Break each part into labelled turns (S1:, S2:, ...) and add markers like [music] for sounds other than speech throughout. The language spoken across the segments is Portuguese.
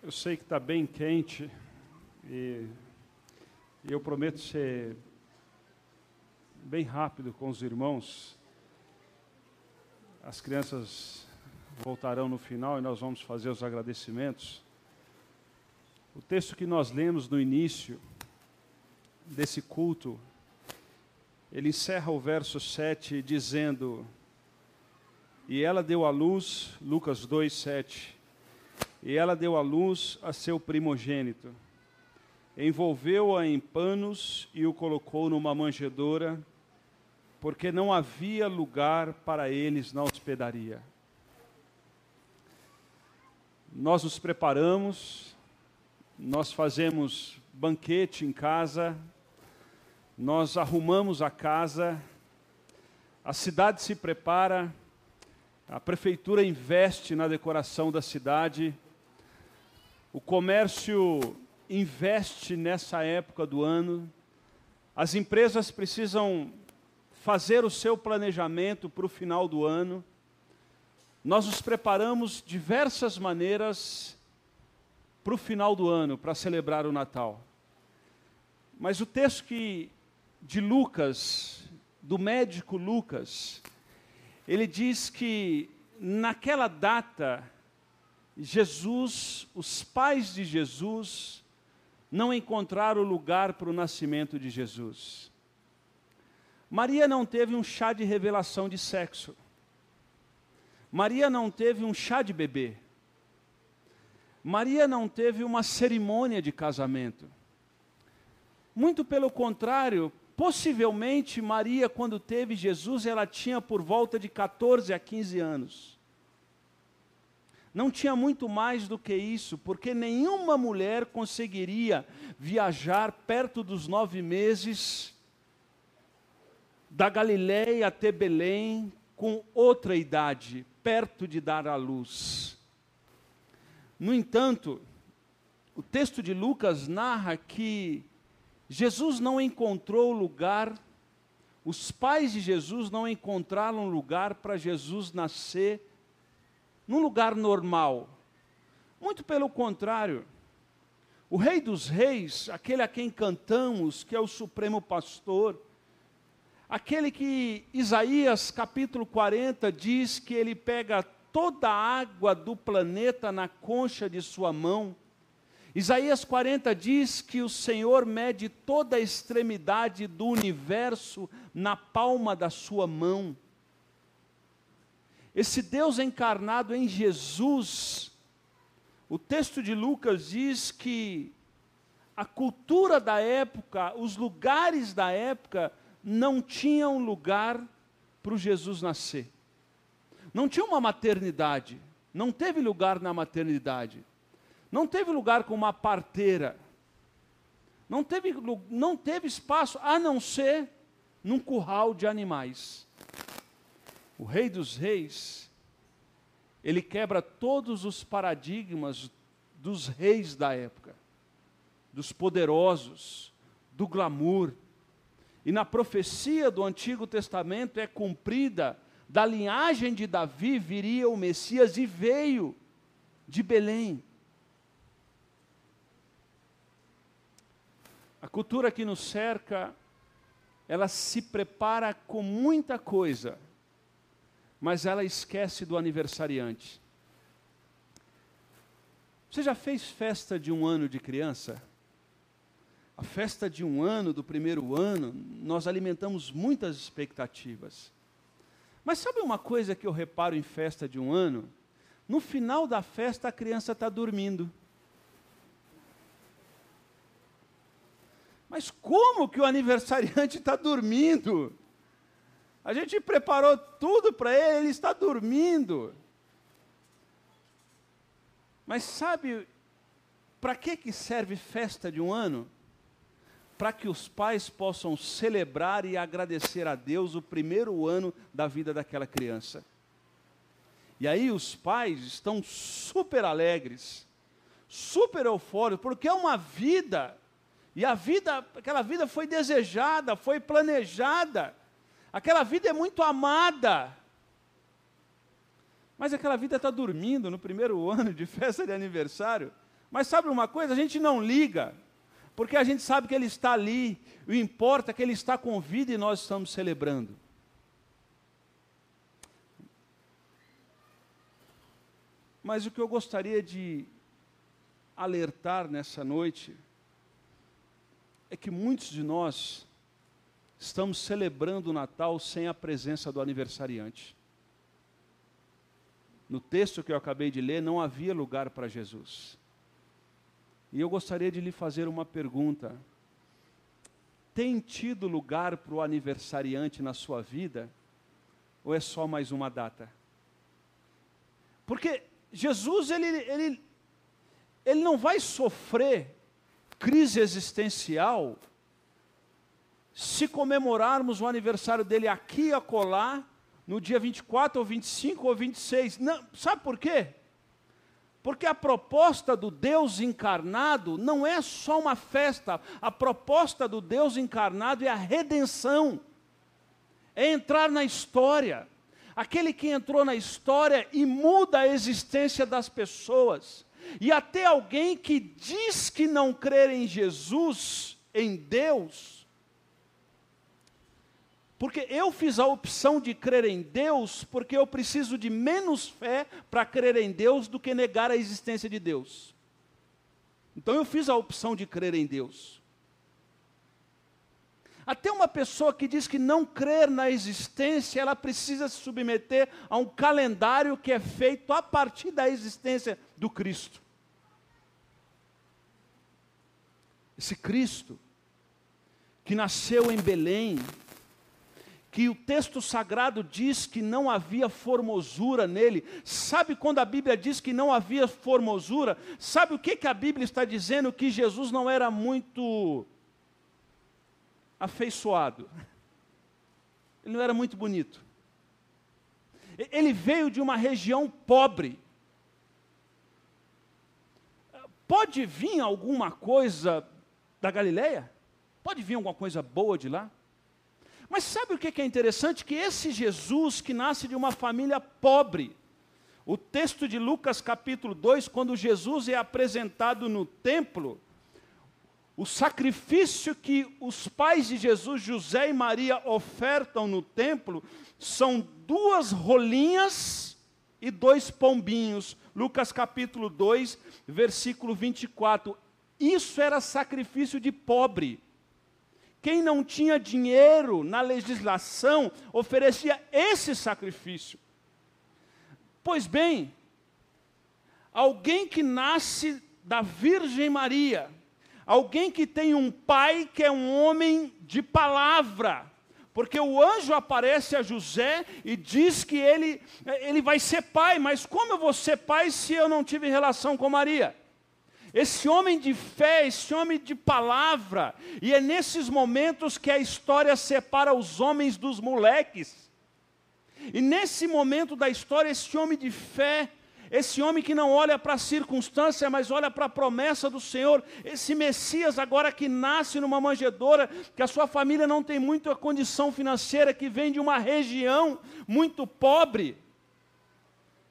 S1: Eu sei que está bem quente e, eu prometo ser bem rápido com os irmãos. As crianças voltarão no final e nós vamos fazer os agradecimentos. O texto que nós lemos no início desse culto, ele encerra o verso 7 dizendo: E ela deu à luz, Lucas 2, 7 e ela deu à luz a seu primogênito. Envolveu-a em panos e o colocou numa manjedoura, porque não havia lugar para eles na hospedaria. Nós nos preparamos, nós fazemos banquete em casa, nós arrumamos a casa, a cidade se prepara, a prefeitura investe na decoração da cidade, o comércio investe nessa época do ano, as empresas precisam fazer o seu planejamento para o final do ano. Nós nos preparamos diversas maneiras para o final do ano, para celebrar o Natal. Mas o texto que, de Lucas, do médico Lucas, ele diz que naquela data Jesus, os pais de Jesus, não encontraram lugar para o nascimento de Jesus. Maria não teve um chá de revelação de sexo. Maria não teve um chá de bebê. Maria não teve uma cerimônia de casamento. Muito pelo contrário, possivelmente Maria, quando teve Jesus, ela tinha por volta de 14 a 15 anos. Não tinha muito mais do que isso, porque nenhuma mulher conseguiria viajar perto dos nove meses da Galiléia até Belém com outra idade, perto de dar à luz. No entanto, o texto de Lucas narra que Jesus não encontrou lugar, os pais de Jesus não encontraram lugar para Jesus nascer num lugar normal. Muito pelo contrário. O Rei dos Reis, aquele a quem cantamos, que é o Supremo Pastor, aquele que Isaías capítulo 40 diz que ele pega toda a água do planeta na concha de sua mão. Isaías 40 diz que o Senhor mede toda a extremidade do universo na palma da sua mão. Esse Deus encarnado em Jesus, o texto de Lucas diz que a cultura da época, os lugares da época, não tinham lugar para o Jesus nascer. Não tinha uma maternidade, não teve lugar na maternidade, não teve lugar com uma parteira, não teve, não teve espaço a não ser num curral de animais o Rei dos Reis, ele quebra todos os paradigmas dos reis da época, dos poderosos, do glamour. E na profecia do Antigo Testamento é cumprida, da linhagem de Davi viria o Messias e veio de Belém. A cultura que nos cerca, ela se prepara com muita coisa mas ela esquece do aniversariante. Você já fez festa de um ano de criança? A festa de um ano, do primeiro ano, nós alimentamos muitas expectativas. Mas sabe uma coisa que eu reparo em festa de um ano? No final da festa a criança está dormindo. Mas como que o aniversariante está dormindo? A gente preparou tudo para ele, ele está dormindo. Mas sabe para que, que serve festa de um ano? Para que os pais possam celebrar e agradecer a Deus o primeiro ano da vida daquela criança. E aí os pais estão super alegres, super eufóricos, porque é uma vida, e a vida, aquela vida foi desejada, foi planejada. Aquela vida é muito amada. Mas aquela vida está dormindo no primeiro [laughs] ano de festa de aniversário. Mas sabe uma coisa? A gente não liga, porque a gente sabe que Ele está ali, o importa é que Ele está com vida e nós estamos celebrando. Mas o que eu gostaria de alertar nessa noite é que muitos de nós estamos celebrando o Natal sem a presença do aniversariante. No texto que eu acabei de ler, não havia lugar para Jesus. E eu gostaria de lhe fazer uma pergunta. Tem tido lugar para o aniversariante na sua vida? Ou é só mais uma data? Porque Jesus, ele, ele, ele não vai sofrer crise existencial se comemorarmos o aniversário dele aqui e acolá, no dia 24 ou 25 ou 26. Não, sabe por quê? Porque a proposta do Deus encarnado não é só uma festa, a proposta do Deus encarnado é a redenção, é entrar na história. Aquele que entrou na história e muda a existência das pessoas. E até alguém que diz que não crer em Jesus, em Deus, porque eu fiz a opção de crer em Deus, porque eu preciso de menos fé para crer em Deus do que negar a existência de Deus. Então eu fiz a opção de crer em Deus. Até uma pessoa que diz que não crer na existência, ela precisa se submeter a um calendário que é feito a partir da existência do Cristo. Esse Cristo, que nasceu em Belém, que o texto sagrado diz que não havia formosura nele. Sabe quando a Bíblia diz que não havia formosura? Sabe o que, que a Bíblia está dizendo? Que Jesus não era muito afeiçoado. [laughs] Ele não era muito bonito. Ele veio de uma região pobre. Pode vir alguma coisa da Galileia? Pode vir alguma coisa boa de lá? Mas sabe o que é interessante? Que esse Jesus que nasce de uma família pobre, o texto de Lucas capítulo 2, quando Jesus é apresentado no templo, o sacrifício que os pais de Jesus, José e Maria, ofertam no templo são duas rolinhas e dois pombinhos. Lucas capítulo 2, versículo 24. Isso era sacrifício de pobre. Quem não tinha dinheiro na legislação oferecia esse sacrifício. Pois bem, alguém que nasce da Virgem Maria, alguém que tem um pai que é um homem de palavra, porque o anjo aparece a José e diz que ele, ele vai ser pai, mas como eu vou ser pai se eu não tive relação com Maria? Esse homem de fé, esse homem de palavra, e é nesses momentos que a história separa os homens dos moleques. E nesse momento da história, esse homem de fé, esse homem que não olha para a circunstância, mas olha para a promessa do Senhor, esse Messias agora que nasce numa manjedoura, que a sua família não tem muita condição financeira, que vem de uma região muito pobre.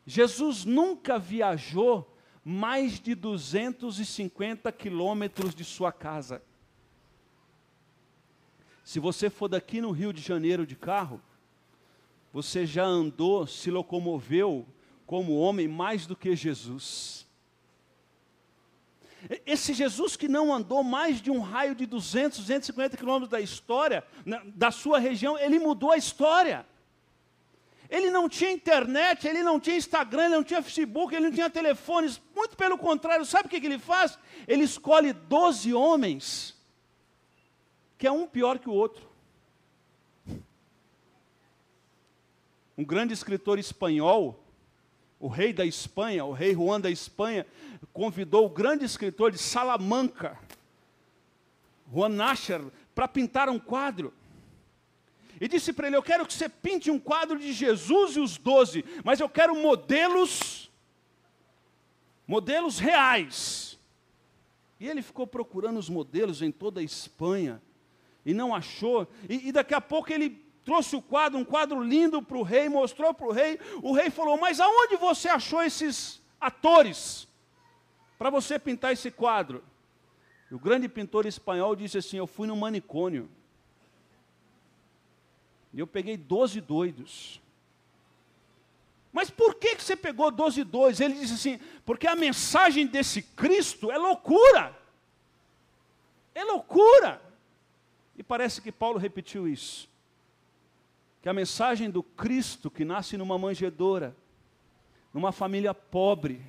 S1: Jesus nunca viajou mais de 250 quilômetros de sua casa. Se você for daqui no Rio de Janeiro de carro, você já andou, se locomoveu como homem mais do que Jesus. Esse Jesus que não andou mais de um raio de 200, 250 quilômetros da história, da sua região, ele mudou a história. Ele não tinha internet, ele não tinha Instagram, ele não tinha Facebook, ele não tinha telefones. Muito pelo contrário, sabe o que, ele faz? Ele escolhe 12 homens, que é um pior que o outro. Um grande escritor espanhol, o rei da Espanha, o rei Juan da Espanha, convidou o grande escritor de Salamanca, Juan Nasher, para pintar um quadro e disse para ele: Eu quero que você pinte um quadro de Jesus e os doze, mas eu quero modelos, modelos reais. E ele ficou procurando os modelos em toda a Espanha e não achou. E, e daqui a pouco ele trouxe o quadro, um quadro lindo para o rei, mostrou para o rei. O rei falou: Mas aonde você achou esses atores? para você pintar esse quadro. O grande pintor espanhol disse assim: Eu fui no manicômio. E eu peguei 12 doidos. Mas por que, que você pegou 12 doidos? Ele disse assim: Porque a mensagem desse Cristo é loucura. É loucura. E parece que Paulo repetiu isso. Que a mensagem do Cristo que nasce numa manjedoura, numa família pobre,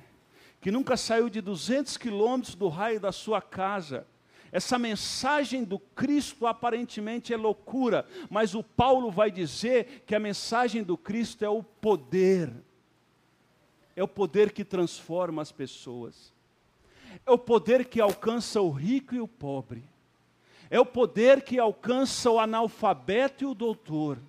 S1: que nunca saiu de 200 quilômetros do raio da sua casa, essa mensagem do Cristo aparentemente é loucura, mas o Paulo vai dizer que a mensagem do Cristo é o poder. É o poder que transforma as pessoas. É o poder que alcança o rico e o pobre. É o poder que alcança o analfabeto e o doutor.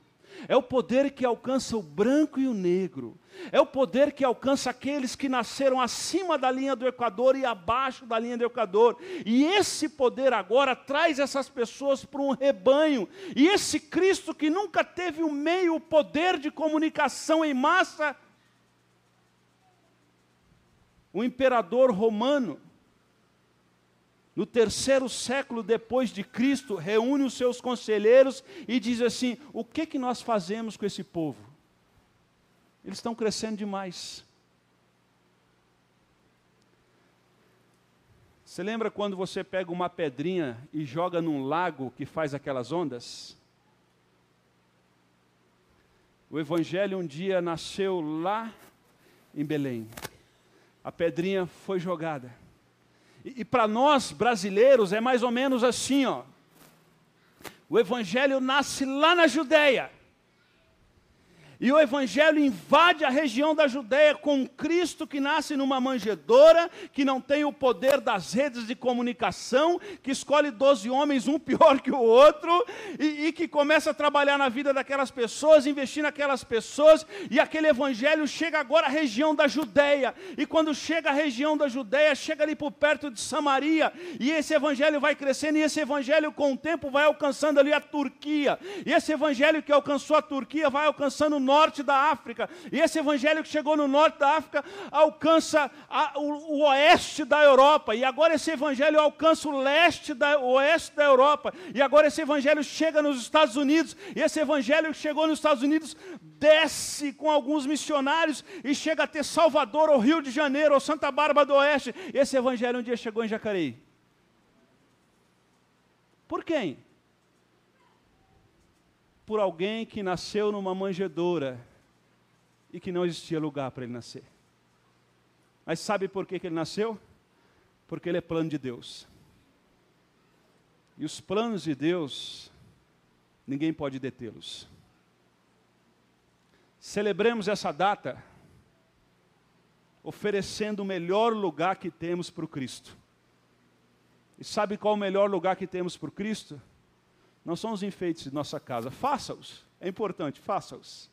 S1: É o poder que alcança o branco e o negro. É o poder que alcança aqueles que nasceram acima da linha do Equador e abaixo da linha do Equador. E esse poder agora traz essas pessoas para um rebanho. E esse Cristo que nunca teve o meio, o poder de comunicação em massa, o imperador romano, no terceiro século depois de Cristo, reúne os seus conselheiros e diz assim: o que, que nós fazemos com esse povo? Eles estão crescendo demais. Você lembra quando você pega uma pedrinha e joga num lago que faz aquelas ondas? O Evangelho um dia nasceu lá em Belém. A pedrinha foi jogada. E, e para nós brasileiros é mais ou menos assim, ó. O evangelho nasce lá na Judéia. E o Evangelho invade a região da Judéia com Cristo que nasce numa manjedoura, que não tem o poder das redes de comunicação, que escolhe doze homens, um [laughs] pior que o outro, e, e, que começa a trabalhar na vida daquelas pessoas, investir naquelas pessoas, e aquele Evangelho chega agora à região da Judéia. E quando chega à região da Judéia, chega ali por perto de Samaria, e esse Evangelho vai crescendo, e esse Evangelho com o tempo vai alcançando ali a Turquia. E esse Evangelho que alcançou a Turquia vai alcançando o norte da África. E esse evangelho que chegou no norte da África alcança a, o, o, oeste da Europa. E agora esse evangelho alcança o leste da o oeste da Europa. E agora esse evangelho chega nos Estados Unidos. E esse evangelho que chegou nos Estados Unidos desce com alguns missionários e chega até Salvador, ou Rio de Janeiro, ou Santa Bárbara do Oeste. Esse evangelho um dia chegou em Jacareí. Por quem? Por alguém que nasceu numa manjedoura e que não existia lugar para ele nascer. Mas sabe por que, que ele nasceu? Porque ele é plano de Deus. E os planos de Deus, ninguém pode detê-los. Celebremos essa data oferecendo o melhor lugar que temos para o Cristo. E sabe qual o melhor lugar que temos para o Cristo? Não são os enfeites de nossa casa. Faça-os. É importante, faça-os.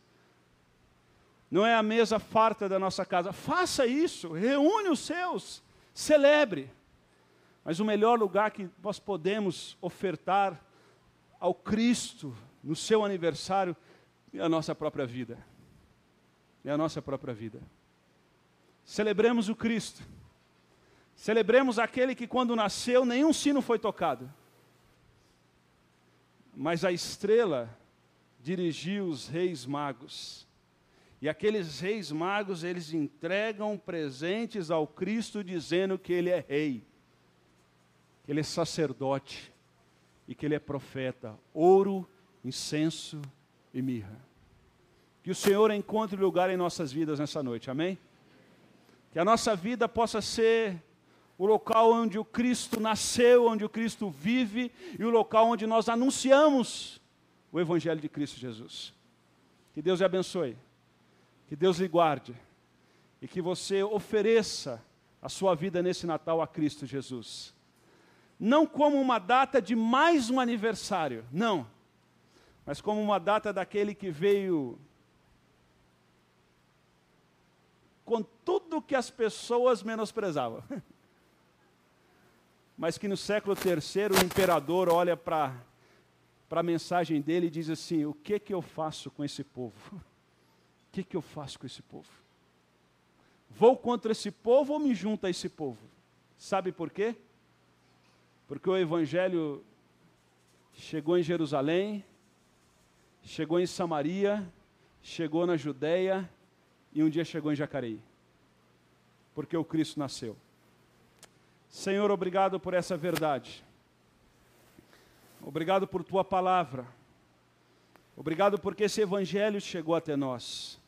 S1: Não é a mesa farta da nossa casa. Faça isso. Reúne os seus. Celebre. Mas o melhor lugar que nós podemos ofertar ao Cristo no seu aniversário é a nossa própria vida. É a nossa própria vida. Celebremos o Cristo. Celebremos aquele que, quando nasceu, nenhum sino foi tocado mas a estrela dirigiu os reis magos. E aqueles reis magos, eles entregam presentes ao Cristo dizendo que ele é rei, que ele é sacerdote e que ele é profeta. Ouro, incenso e mirra. Que o Senhor encontre lugar em nossas vidas nessa noite, amém? Que a nossa vida possa ser o local onde o Cristo nasceu, onde o Cristo vive e o local onde nós anunciamos o Evangelho de Cristo Jesus. Que Deus lhe abençoe, que Deus lhe guarde e que você ofereça a sua vida nesse Natal a Cristo Jesus. Não como uma data de mais um aniversário, não, mas como uma data daquele que veio com tudo que as pessoas menosprezavam. [laughs] mas que no século III o imperador olha para a mensagem dele e diz assim: O que que eu faço com esse povo? O que que eu faço com esse povo? Vou contra esse povo ou me junto a esse povo? Sabe por quê? Porque o Evangelho chegou em Jerusalém, chegou em Samaria, chegou na Judéia e um dia chegou em Jacareí. Porque o Cristo nasceu. Senhor, obrigado por essa verdade. Obrigado por tua palavra. Obrigado porque esse evangelho chegou até nós.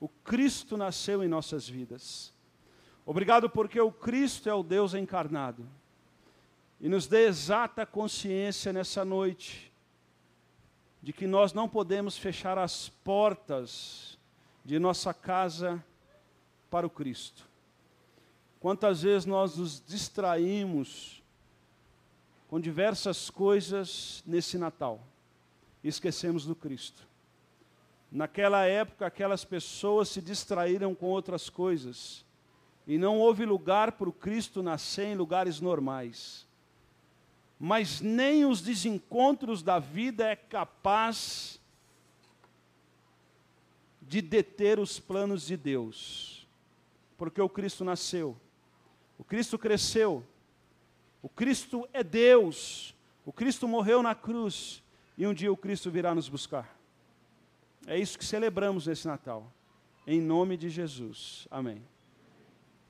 S1: O Cristo nasceu em nossas vidas. Obrigado porque o Cristo é o Deus encarnado. E nos dê exata consciência nessa noite de que nós não podemos fechar as portas de nossa casa para o Cristo. Quantas vezes nós nos distraímos com diversas coisas nesse Natal e esquecemos do Cristo. Naquela época, aquelas pessoas se distraíram com outras coisas e não houve lugar para o Cristo nascer em lugares normais. Mas nem os desencontros da vida é capaz de deter os planos de Deus. Porque o Cristo nasceu, o Cristo cresceu, o Cristo é Deus, o Cristo morreu na cruz e um dia o Cristo virá nos buscar. É isso que celebramos nesse Natal. Em nome de Jesus. Amém.